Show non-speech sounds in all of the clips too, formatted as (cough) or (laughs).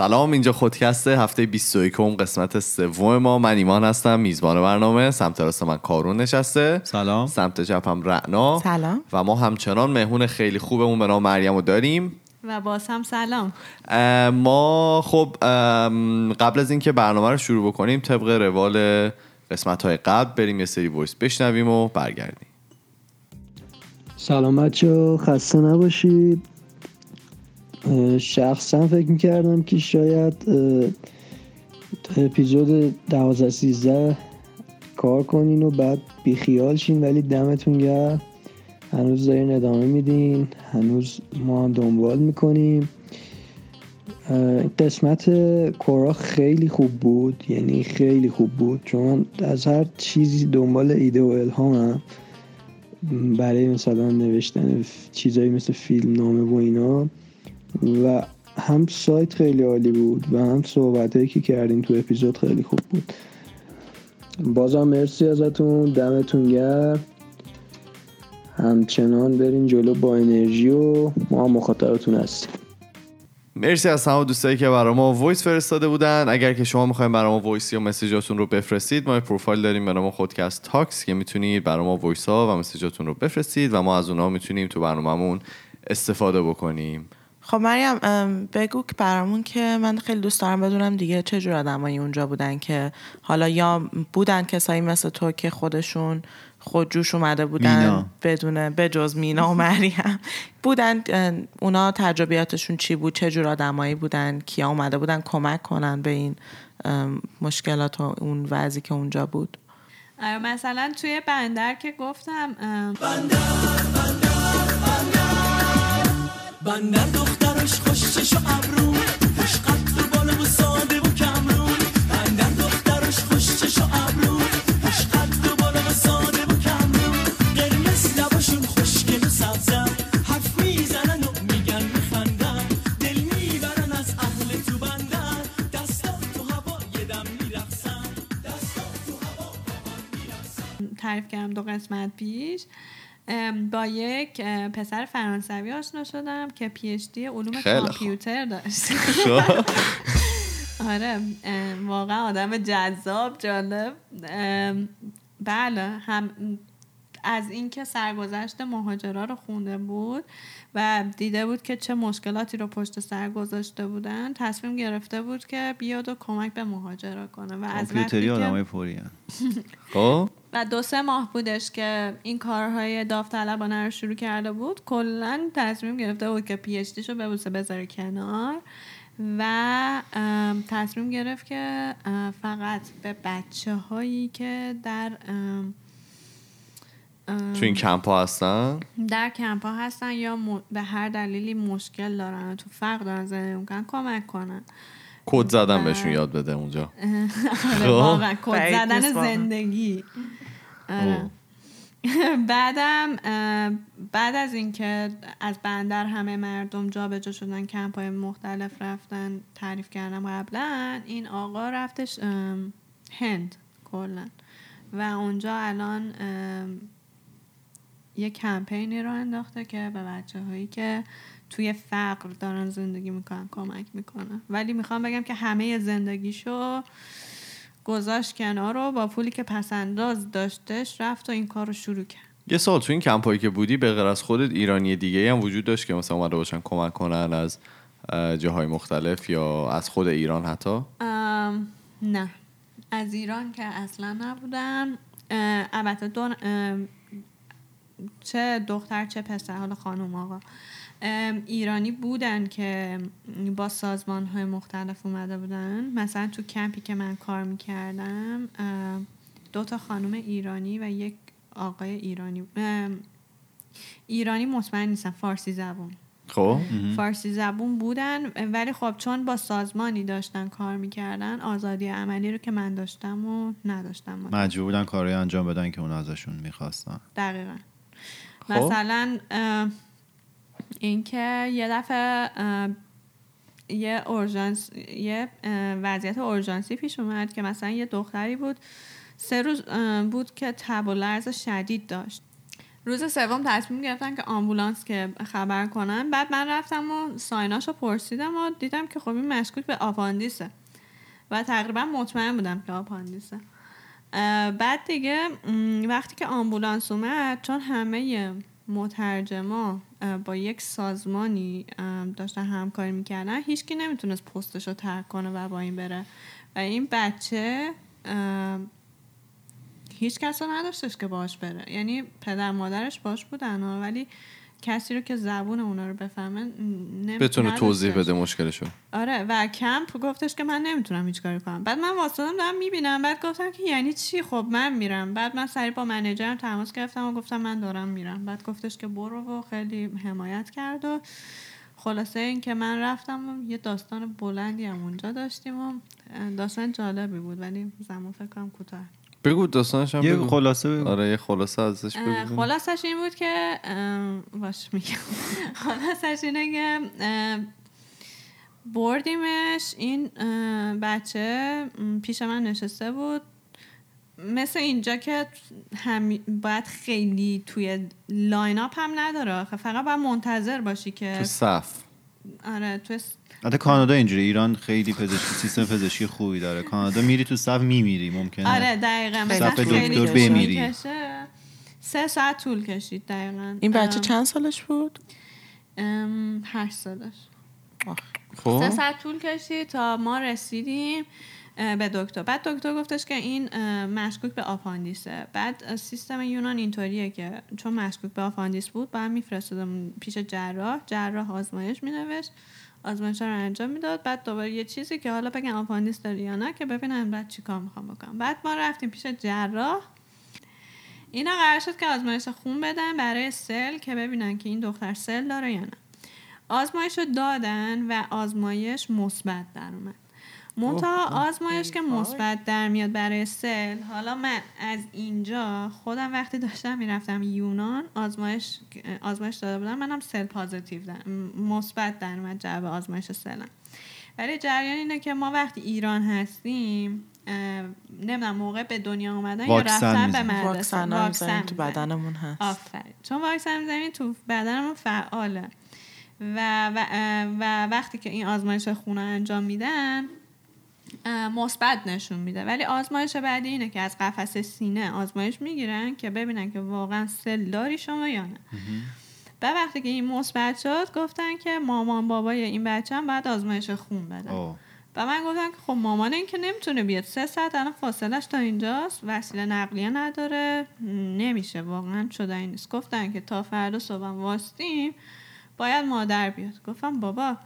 سلام اینجا خودکسته هفته 21 قسمت سوم ما. من ایمان هستم میزبان برنامه. سمت راست من کارون نشسته. سلام. سمت چپم رعنا. سلام. و ما همچنان مهمون خیلی خوبمون به نام مریم رو داریم. و باز هم سلام. ما خب قبل از اینکه برنامه رو شروع بکنیم طبق روال قسمت های قبل بریم یه سری وایس بشنویم و برگردیم. سلام بچه خسته نباشید. شخصا فکر می‌کردم که شاید اپیزود 12 13 کار کنین و بعد بیخیال شین ولی دمتون گرم. هنوز دارین ادامه میدین. هنوز ما هم دنبال می‌کنیم. قسمت کورا خیلی خوب بود. یعنی خیلی خوب بود. چون از هر چیزی دنبال ایده و الهامم برای مثلا نوشتن چیزایی مثل فیلم نامه و اینا و هم سایت خیلی عالی بود و هم صحبتهایی که کردیم تو اپیزود خیلی خوب بود. بازم مرسی ازتون دمتون گرم. همچنان برین جلو با انرژی و ما هم مخاطبتون هستیم. مرسی از تمام دوستایی که برای ما voice فرستاده بودن. اگر که شما می‌خواین برای ما voice یا message اتون رو بفرستید ما پروفایل داریم به نام خودکست تاکس که می‌تونید برای ما voice ها و message اتون رو بفرستید و ما از اونها می‌تونیم تو برنامهمون استفاده بکنیم. خب مریم بگو که برامون که من خیلی دوست دارم بدونم دیگه چه جور آدمایی اونجا بودن که حالا یا بودن کسایی مثل تو که خودشون خودجوش اومده بودن مینا. بدون بجز مینا و مریم. بودن اونا تجربیاتشون چی بود؟ چه جور آدمایی بودن؟ کیا اومده بودن؟ کمک کنن به این مشکلات و اون وضعی که اونجا بود؟ آره، مثلا توی بندر که گفتم بندر بندر بندر. دستا تعریف کردم دو قسمت پیش با یک پسر فرانسوی آشنا شدم که پی اچ دی علوم. کامپیوتر داشت خب. (laughs) آره واقعا آدم جذاب جالب بله هم از اینکه سرگذشت مهاجرا رو خونده بود و دیده بود که چه مشکلاتی رو پشت سر گذاشته بودن تصمیم گرفته بود که بیاد و کمک به مهاجرا کنه و از وقتی کامپیوتری که آدمای پوری. خب و دو سه ماه بودش که این کارهای داوطلبانه رو شروع کرده بود. کلا تصمیم گرفته بود که پی اچ دیشو ببوسه بذاره کنار و تصمیم گرفت که فقط به بچه هایی که در تو این کمپ ها هستن؟ در کمپ ها هستن یا م- به هر دلیلی مشکل دارن تو فقر دارن زندگی می‌کنن کمک کنن. کد زدن بهشون یاد بده اونجا (laughs) آره خب. واقعا کد زدن. زندگی آره. (laughs) بعدم بعد از اینکه از بندر همه مردم جابجا شدن کمپ های مختلف رفتن تعریف کردم قبلا این آقا رفتش هند کلا و اونجا الان یه کمپینی رو انداخته که به بچه هایی که توی فقر دارن زندگی می‌کنن کمک می‌کنه ولی می‌خوام بگم که همه زندگیشو گذاشت کنار رو با پولی که پسنداز داشتش رفت و این کار رو شروع کرد. یه سال تو این کمپ هایی که بودی به غیر از خودت ایرانی دیگه هم وجود داشت که مثلا اومده باشن کمک کنن از اه، جاهای مختلف یا از خود ایران حتی؟ نه. از ایران که اصلا نبودن. البته دو چه دختر چه پسر حالا خانم آقا. ایرانی بودن که با سازمان های مختلف اومده بودن. مثلا تو کمپی که من کار می‌کردم دو تا خانم ایرانی و یک آقای ایرانی. ایرانی مطمئن نیستم فارسی زبان خب. فارسی زبون بودن ولی خب چون با سازمانی داشتن کار می‌کردن آزادی عملی رو که من داشتم و نداشتم. مجبور بودن کارهای انجام بدن که اون ازشون می‌خواستن. دقیقا. خب. مثلا اینکه یه دفعه یه اورژانس یه وضعیت اورژانسی پیش اومد که مثلا یه دختری بود سه روز بود که تب و لرز شدید داشت. روز سوم تصمیم گرفتن که آمبولانس که خبر کنن. بعد من رفتم و سایناشو پرسیدم و دیدم که خب این مشکوک به آپاندیسه. و تقریبا مطمئن بودم که آپاندیسه. بعد دیگه وقتی که آمبولانس اومد چون همه مترجما با یک سازمانی داشتن همکاری می‌کردن. هیچکی نمی‌تونست پستش رو ترک کنه و با این بره. و این بچه هیچ کس رو نداشتش که باش بره. یعنی پدر مادرش باش بودن ولی کسی رو که زبون اونا رو بفهمه نم... بتونه توضیح. بده مشکلشو. آره و کمپ گفتش که من نمی‌تونم هیچ کاری کنم. بعد من واسطم دارم می‌بینم بعد گفتم که یعنی چی؟ خب من میرم. بعد من سریع با منیجرم تماس گرفتم و گفتم من دارم میرم. بعد گفتش که برو و خیلی حمایت کرد و خلاصه این که من رفتم و یه داستان بلندی هم اونجا داشتیم و داستان جالبی بود ولی زمان فکر کنم کوتاه. بگو داستانش هم یه بگو. خلاصه بگو. آره یه خلاصه ازش بگو. خلاصش این بود که باش میگم. (laughs) خلاصش اینه که بردیمش این بچه پیش من نشسته بود. مثل اینجا که هم باید خیلی توی line up هم نداره. فقط باید منتظر باشی که تو صف. آره توی س- البته کانادا اینجوری ایران خیلی پزشکی سیستم پزشکی خوبی داره. کانادا میری تو صف میمیری ممکنه. آره دقیقا. صف خیلی دکتر بمیری. می‌کشه. سه ساعت طول کشید دقیقا. این بچه چند سالش بود؟ هشت سالش. آخ. خب. سه ساعت طول کشید تا ما رسیدیم به دکتر. بعد دکتر گفتش که این مشکوک به آپاندیسه. بعد سیستم یونان اینطوریه که چون مشکوک به آپاندیس بود بعد میفرستادم پیش جراح. جراح آزمایش مینوشت. آزمایش رو انجام می‌داد. بعد دوباره یه چیزی که حالا بگم آپاندیس داری یا نه که ببینم بعد چیکار می‌خوام بکنم. بعد ما رفتیم پیش جراح. اینا قرار شد که آزمایش خون بدن برای سل که ببینن که این دختر سل داره یا نه. آزمایش رو دادن و آزمایش مثبت در اومد. منتها آزمایش که مثبت در میاد برای سل حالا من از اینجا خودم وقتی داشتم می‌رفتم یونان آزمایش آزمایش داده بودم. منم سل پازیتیو مثبت در اومد جواب آزمایش سلم ولی جریان اینه که ما وقتی ایران هستیم نمی‌دونم موقع به دنیا اومدن یا واکسن رفتن به. مدرسه واکسن می‌زنیم تو. بدنمون هست. آفرین. چون واکسن می‌زنیم تو بدنمون فعاله. و, و, و وقتی که این آزمایش خونه انجام میدن مثبت نشون میده. ولی آزمایش بعدی اینه که از قفس سینه آزمایش می‌گیرن که ببینن که واقعا سل داری شما یا نه. و وقتی که این مثبت شد گفتن که مامان بابای این بچه هم باید آزمایش خون بدن. و من گفتم که خب مامان این که نمی‌تونه بیاد. سه ساعت الان فاصلش تا اینجاست. وسیله نقلیه نداره. نمیشه. واقعا شده نیست. گفتن که تا فردا صبح واستیم باید مادر بیاد. گفتم بابا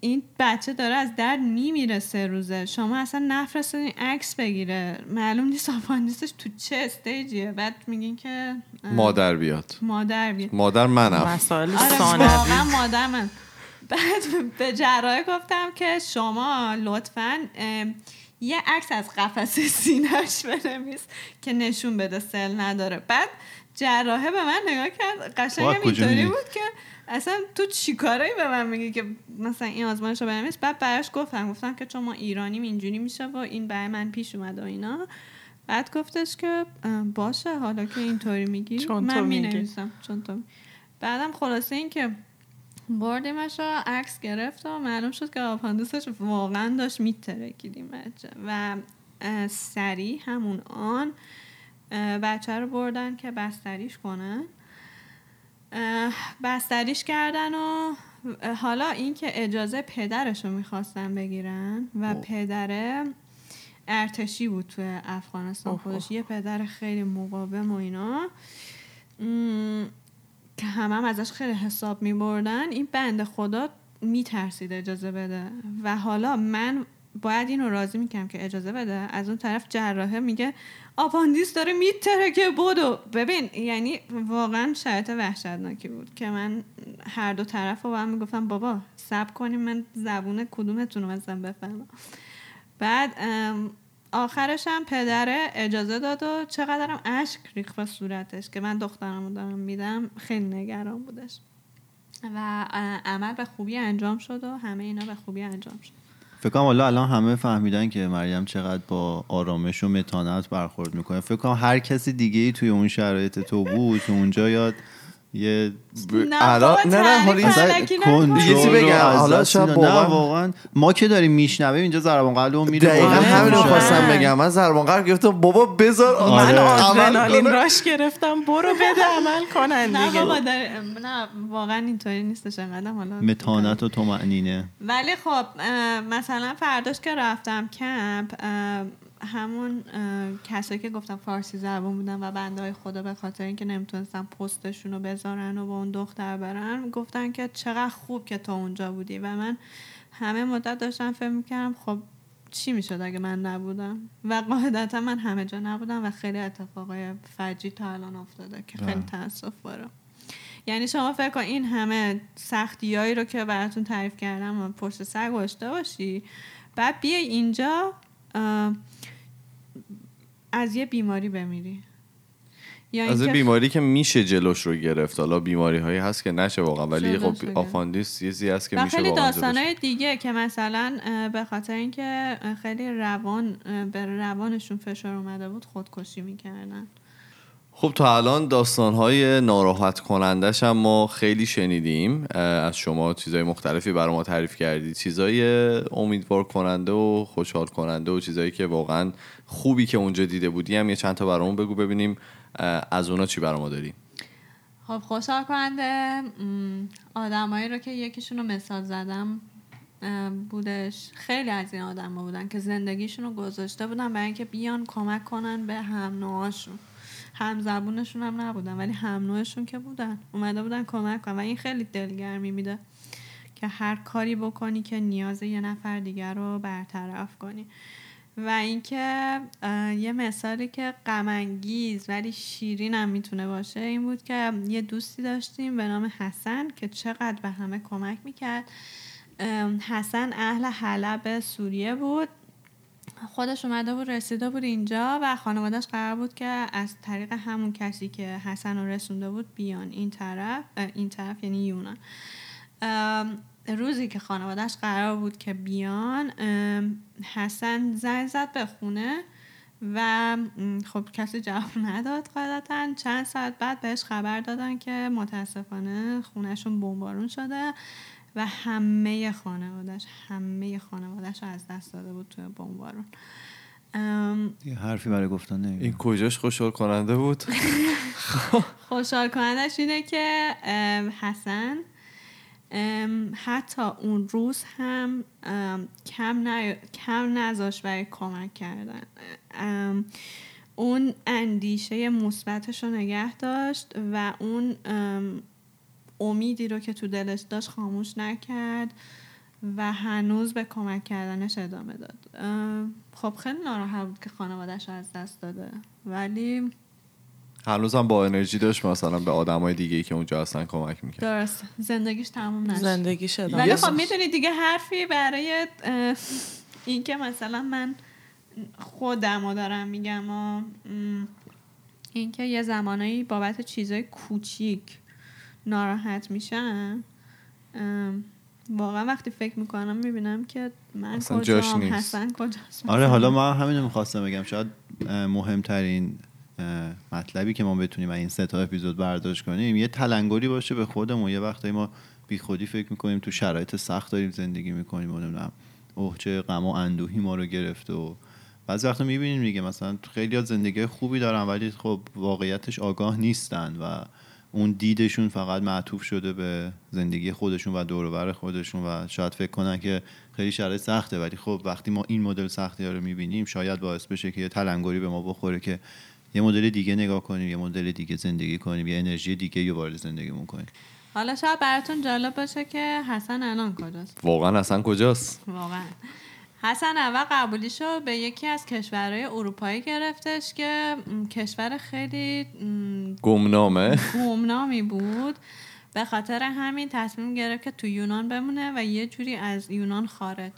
این بچه داره از درد میمیره سه روزه. شما اصلا نفرستادین عکس بگیره. معلوم نیست آپاندیسش تو چه استیجیه. بعد میگین که مادر بیاد. مادر بیاد. مادر منم. مسائل آره مادر من. بعد به جراح گفتم که شما لطفا یه عکس از قفس سینهش بنویس که نشون بده سل نداره. بعد جراحه به من نگاه کرد. قشنگ اینطوری؟ بود که اصلا تو چی کارایی به من میگی که مثلا این آزمایش رو بنویس بعد براش گفتم گفتم که چون ما ایرانیم اینجوری میشه و این برای من پیش اومده و اینا. بعد گفتش که باشه حالا که اینطوری میگی. من. می‌نویسم چون تو بعدم خلاصه این که بردیمش رو عکس گرفت و معلوم شد که آپاندیسش واقعا داشت میترکید این بچه. و اه، سریع همون آن بچه رو بردن که بستریش کنن. بستریش کردن و حالا اینکه اجازه پدرش رو می‌خواستن بگیرن و پدره ارتشی بود تو افغانستان اوه، خودش. یه پدر خیلی مقاوم و اینا. که همه هم ازش خیلی حساب می بردن این بند خدا میترسید اجازه بده. و حالا من باید اینو راضی می‌کنم که اجازه بده. از اون طرف جراحه میگه آپاندیس داره میتره که بدو. ببین یعنی واقعا شرایط وحشتناکی بود که من هر دو طرف رو با هم می‌گفتم بابا سب کنیم من زبون کدومتون رو مثلا بفهمم. بعد آخرش هم پدره اجازه داد و چقدرم اشک ریخت به صورتش که من دخترم رو دارم میدم خیلی نگران بودش. و عمل به خوبی انجام شد و همه اینا به خوبی انجام شد. فکر کنم الان همه فهمیدن که مریم چقدر با آرامش و متانت برخورد می‌کنه. فکر کنم هر کسی دیگه ای توی اون شرایط تو بود تو اونجا یاد یه نه الان- بابا، نه، نه، حالا. کنترل چیزی بگم، حالا. نه واقعا- ما که داریم میشنویم اینجا ضربان قلبمون میره دقیقا. همین رو. خواستم بگم من زربان قلب گرفتم بابا بذار من آره. آدرنالین عمل کنه. راش گرفتم برو بده عمل کنن نه دیگه بابا داره نه واقعا اینطوری نیستش انقدر حالا متانت و طمأنینه ولی خب مثلا فرداش که رفتم کمپ همون کسایی که گفتم فارسی زبان بودن و بنده های خدا به خاطر اینکه نمی‌تونستن پستشون رو بذارن و با اون دختر برن گفتن که چقدر خوب که تو اونجا بودی. و من همه مدت داشتم فکر می‌کردم خب چی می‌شد اگه من نبودم؟ و قاعدتا من همه جا نبودم و خیلی اتفاقای فجیع تا الان افتاده که خیلی تاسف بارم یعنی شما فکر کن این همه سختیایی رو که براتون تعریف کردم و پشت سر گذاشته باشی بعد بیای اینجا از یه بیماری بمیری. یا از بیماری که میشه جلوش رو گرفت. حالا بیماری هایی هست که نشه واقعا ولی خب. آپاندیس چیزی هست که میشه خیلی داستانهای دیگه که مثلا به خاطر اینکه خیلی روان به روانشون فشار اومده بود خودکشی می‌کردن. خب تا الان داستانهای ناراحت کنندش هم ما خیلی شنیدیم از شما چیزای مختلفی برای ما تعریف کردید. چیزای امیدوار کننده و خوشحال کننده و چیزایی که واقعا خوبی که اونجا دیده بودی هم یه چند تا برامون بگو ببینیم از اونا چی برای ما داری؟ خب خوشحال کننده آدمایی رو که یکیشون رو مثال زدم بودش خیلی از این آدم بودن که زندگیشون رو گذاشته بودن برای اینکه بیان کمک کنن به هم نوعاشون. هم زبونشون هم نبودن ولی هم نوعشون که بودن. اومده بودن کمک کنن. و این خیلی دلگرمی میده که هر کاری بکنی که نیاز یه نفر دیگر رو برطرف کنی. و اینکه یه مثالی که غمانگیز ولی شیرین هم می‌تونه باشه این بود که یه دوستی داشتیم به نام حسن که چقدر به همه کمک می‌کرد. حسن اهل حلب سوریه بود. خودش اومده بود رسیده بود اینجا و خانوادهش قرار بود که از طریق همون کسی که حسن رو رسونده بود بیان. این طرف این طرف یعنی یونان روزی که خانوادهش قرار بود که بیان حسن زنگ زد به خونه و خب کسی جواب نداد قاعدتا. چند ساعت بعد بهش خبر دادن که متاسفانه خونهشون بمبارون شده. و همه خانوادش همه خانوادش رو از دست داده بود توی بمبارون. ام، یه حرفی برای گفتن. این کجاش خوشحال کننده بود؟ (laughs) خوشحال کنندش اینه که حسن حتی اون روز هم کم, نی... کم نذاشت برای کمک کردن. اون اندیشه مثبتش رو نگه داشت و اون امیدی رو که تو دلش داشت خاموش نکرد و هنوز به کمک کردنش ادامه داد. خب خیلی ناراحت بود که خانوادش رو از دست داده. ولی هنوزم با انرژی داشت مثلا به آدمای دیگه ای که اونجا هستن کمک می‌کرد. درست زندگیش تموم نشد. زندگی شد ولی خب می‌دونی دیگه حرفی برای اه، این که مثلا من خودم رو دارم میگم و این که یه زمانایی بابت چیزای کوچیک ناراحت میشم. واقعا وقتی فکر می‌کنم می‌بینم که من کجام نیست. حسن کجاست. آره حالا من همین رو می‌خواستم بگم. شاید مهمترین مطلبی که ما بتونیم از این سه تا اپیزود برداشت کنیم یه تلنگری باشه به خودمون. یه وقتایی ما بی خودی فکر می‌کنیم تو شرایط سخت داریم زندگی می‌کنیم و نمی‌دونم اوه چه غم و اندوهی ما رو گرفته و بعضی وقتا می‌بینیم دیگه. مثلا خیلی زندگی خوبی دارن ولی خب واقعیتش آگاه نیستن و اون دیدشون فقط معطوف شده به زندگی خودشون و دور و بر خودشون و شاید فکر کنن که خیلی شرایط سخته. ولی خب وقتی ما این مدل سختی ها رو می‌بینیم شاید باعث بشه که یه تلنگری به ما بخوره که یه مدل دیگه نگاه کنیم یه مدل دیگه زندگی کنیم یه انرژی دیگه یه وارد زندگیمون کنیم. حالا شاید براتون جالب باشه که حسن الان کجاست؟ واقعا اصلا کجاست؟ واقعا. حسن اول قبولیشو به یکی از کشورهای اروپایی گرفتش که کشور خیلی گمنامه. گمنامی بود. به خاطر همین تصمیم گرفت که تو یونان بمونه و یه جوری از یونان خارج.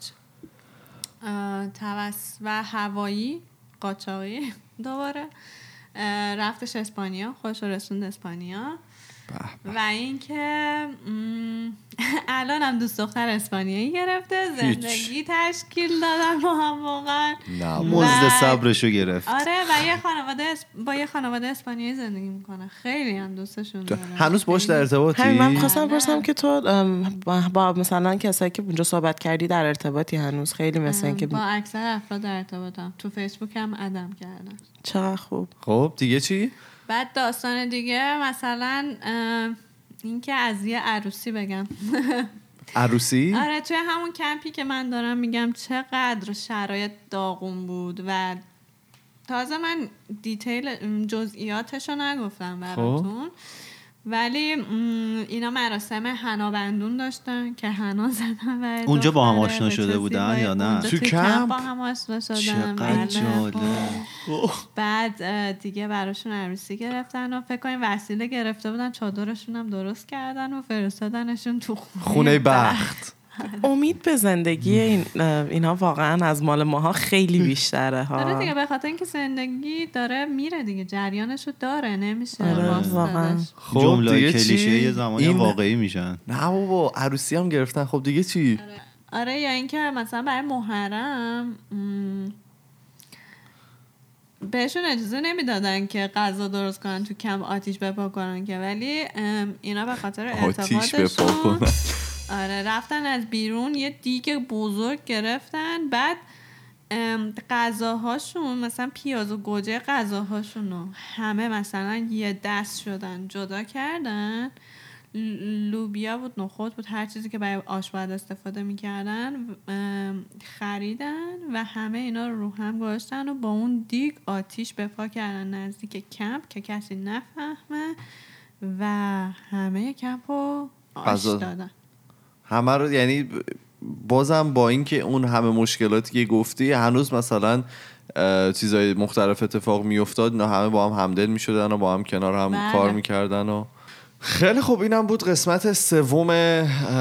توس و هوایی قاچاقی دوباره رفتش اسپانیا خوش رسوند اسپانیا. و اینکه م، (laughs) الانم دوست دختر اسپانیایی گرفته زندگی تشکیل دادن با هم واقعا. نه مزد صبرشو گرفت. آره و یه خانواده با یه خانواده اسپانیایی زندگی می‌کنه. خیلی هم دوستشون داره. هنوز باش در ارتباطی؟ من خواستم بله. پرسم که تو با, مثلا کسایی که اونجا صحبت کردی در ارتباطی هنوز؟ خیلی مثل این که با اکثر افراد در ارتباطم. تو فیسبوک هم add ام کردن. چقدر خوب. خب دیگه چی؟ بعد داستان دیگه مثلا اینکه از یه عروسی بگم. عروسی؟ آره توی همون کمپی که من دارم میگم چقدر شرایط داغون بود و تازه من detail جزئیاتش رو نگفتم براتون. ولی اینا مراسم حنا بندون داشتن که حنا زدن و اونجا با هم آشنا شده بودن. یا نه؟ تو کمپ؟ با هم آشنا شدن بله. بعد دیگه براشون عروسی گرفتن و فکر کنیم وسیله گرفته بودن چادرشون هم درست کردن و فرستادنشون تو خونه, خونه بخت (laughs) امید به زندگی این اینا واقعا از مال ماها خیلی (laughs) بیشتره آره دیگه ها به خاطر اینکه زندگی داره میره دیگه جریانشو داره نمیشه آره، واقعا. خب جمله دیگه کلیشه یه زمانی این- واقعی میشن. نه بابا عروسی هم گرفتن. خب دیگه چی؟ آره. یا اینکه مثلا برای محرم م، بهشون اجازه نمی‌دادن که غذا درست کنن تو کم آتیش بپا کنن که ولی اینا به خاطر آتیش بپا ارتباطشون کنن. آره رفتن از بیرون یه دیگ بزرگ گرفتن. بعد غذاهاشون مثلا پیاز و گوجه غذاهاشون رو همه مثلا یه دست شدن جدا کردن. لوبیا بود نخود بود هر چیزی که برای آش استفاده می‌کردن خریدن و همه اینا رو رو هم گذاشتن و با اون دیگ آتیش بپا کردن نزدیک کمپ که کسی نفهمه و همه کمپ رو آش دادن. همه رو یعنی بازم با اینکه اون همه مشکلاتی که گفتی هنوز مثلا چیزای مختلف اتفاق میافتاد اینا همه با هم همدل می‌شدن و با هم کنار هم بله. کار می‌کردن و خیلی خوب اینم بود قسمت سوم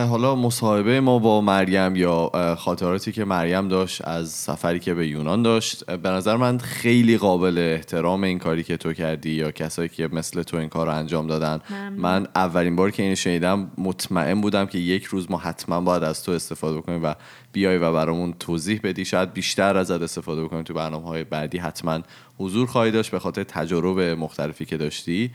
حالا مصاحبه ما با مریم یا خاطراتی که مریم داشت از سفری که به یونان داشت. به نظر من خیلی قابل احترام این کاری که تو کردی یا کسایی که مثل تو این کار رو انجام دادن. من اولین بار که اینو شنیدم مطمئن بودم که یک روز ما حتما باید از تو استفاده بکنیم و بیای و برامون توضیح بدی. شاید بیشتر ازت استفاده بکنیم تو برنامه های بعدی. حتما حضور خواهی داشت به خاطر تجارب مختلفی که داشتی.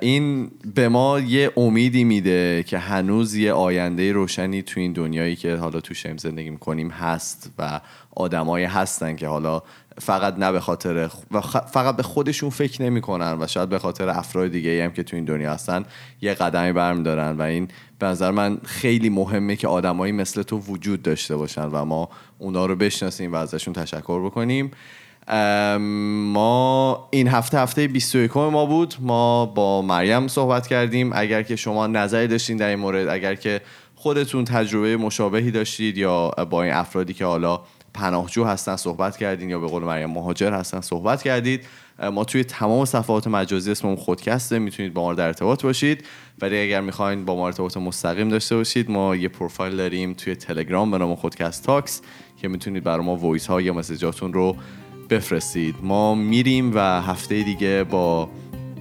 این به ما یه امیدی میده که هنوز یه آینده روشنی تو این دنیایی که حالا توش داریم زندگی می‌کنیم هست و آدمایی هستن که حالا فقط نه به خاطر و فقط به خودشون فکر نمی‌کنن و شاید به خاطر افراد دیگه هم که تو این دنیا هستن یه قدمی برمیدارن و این به نظر من خیلی مهمه که آدمایی مثل تو وجود داشته باشن و ما اونا رو بشناسیم و ازشون تشکر بکنیم. ما این هفته هفته 21 ما بود. ما با مریم صحبت کردیم. اگر که شما نظری داشتین در این مورد اگر که خودتون تجربه مشابهی داشتید یا با این افرادی که حالا پناهجو هستن صحبت کردین یا به قول مریم مهاجر هستن صحبت کردید ما توی تمام صفحات مجازی اسممون خودکسته. می‌تونید با ما در ارتباط باشید. ولی اگر می‌خواین با ما ارتباط مستقیم داشته باشید ما یه پروفایل داریم توی تلگرام به نام خودکست تاکس که می‌تونید برای ما وایس ها یا مسیجاتون رو بفرستید. ما میریم و هفته دیگه با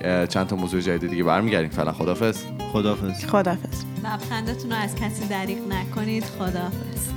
چند تا موضوع جدید دیگه برمیگردیم. فعلا خدافظ خدافظ خدافظ لبخندتون رو از کسی دریغ نکنید. خداحافظ.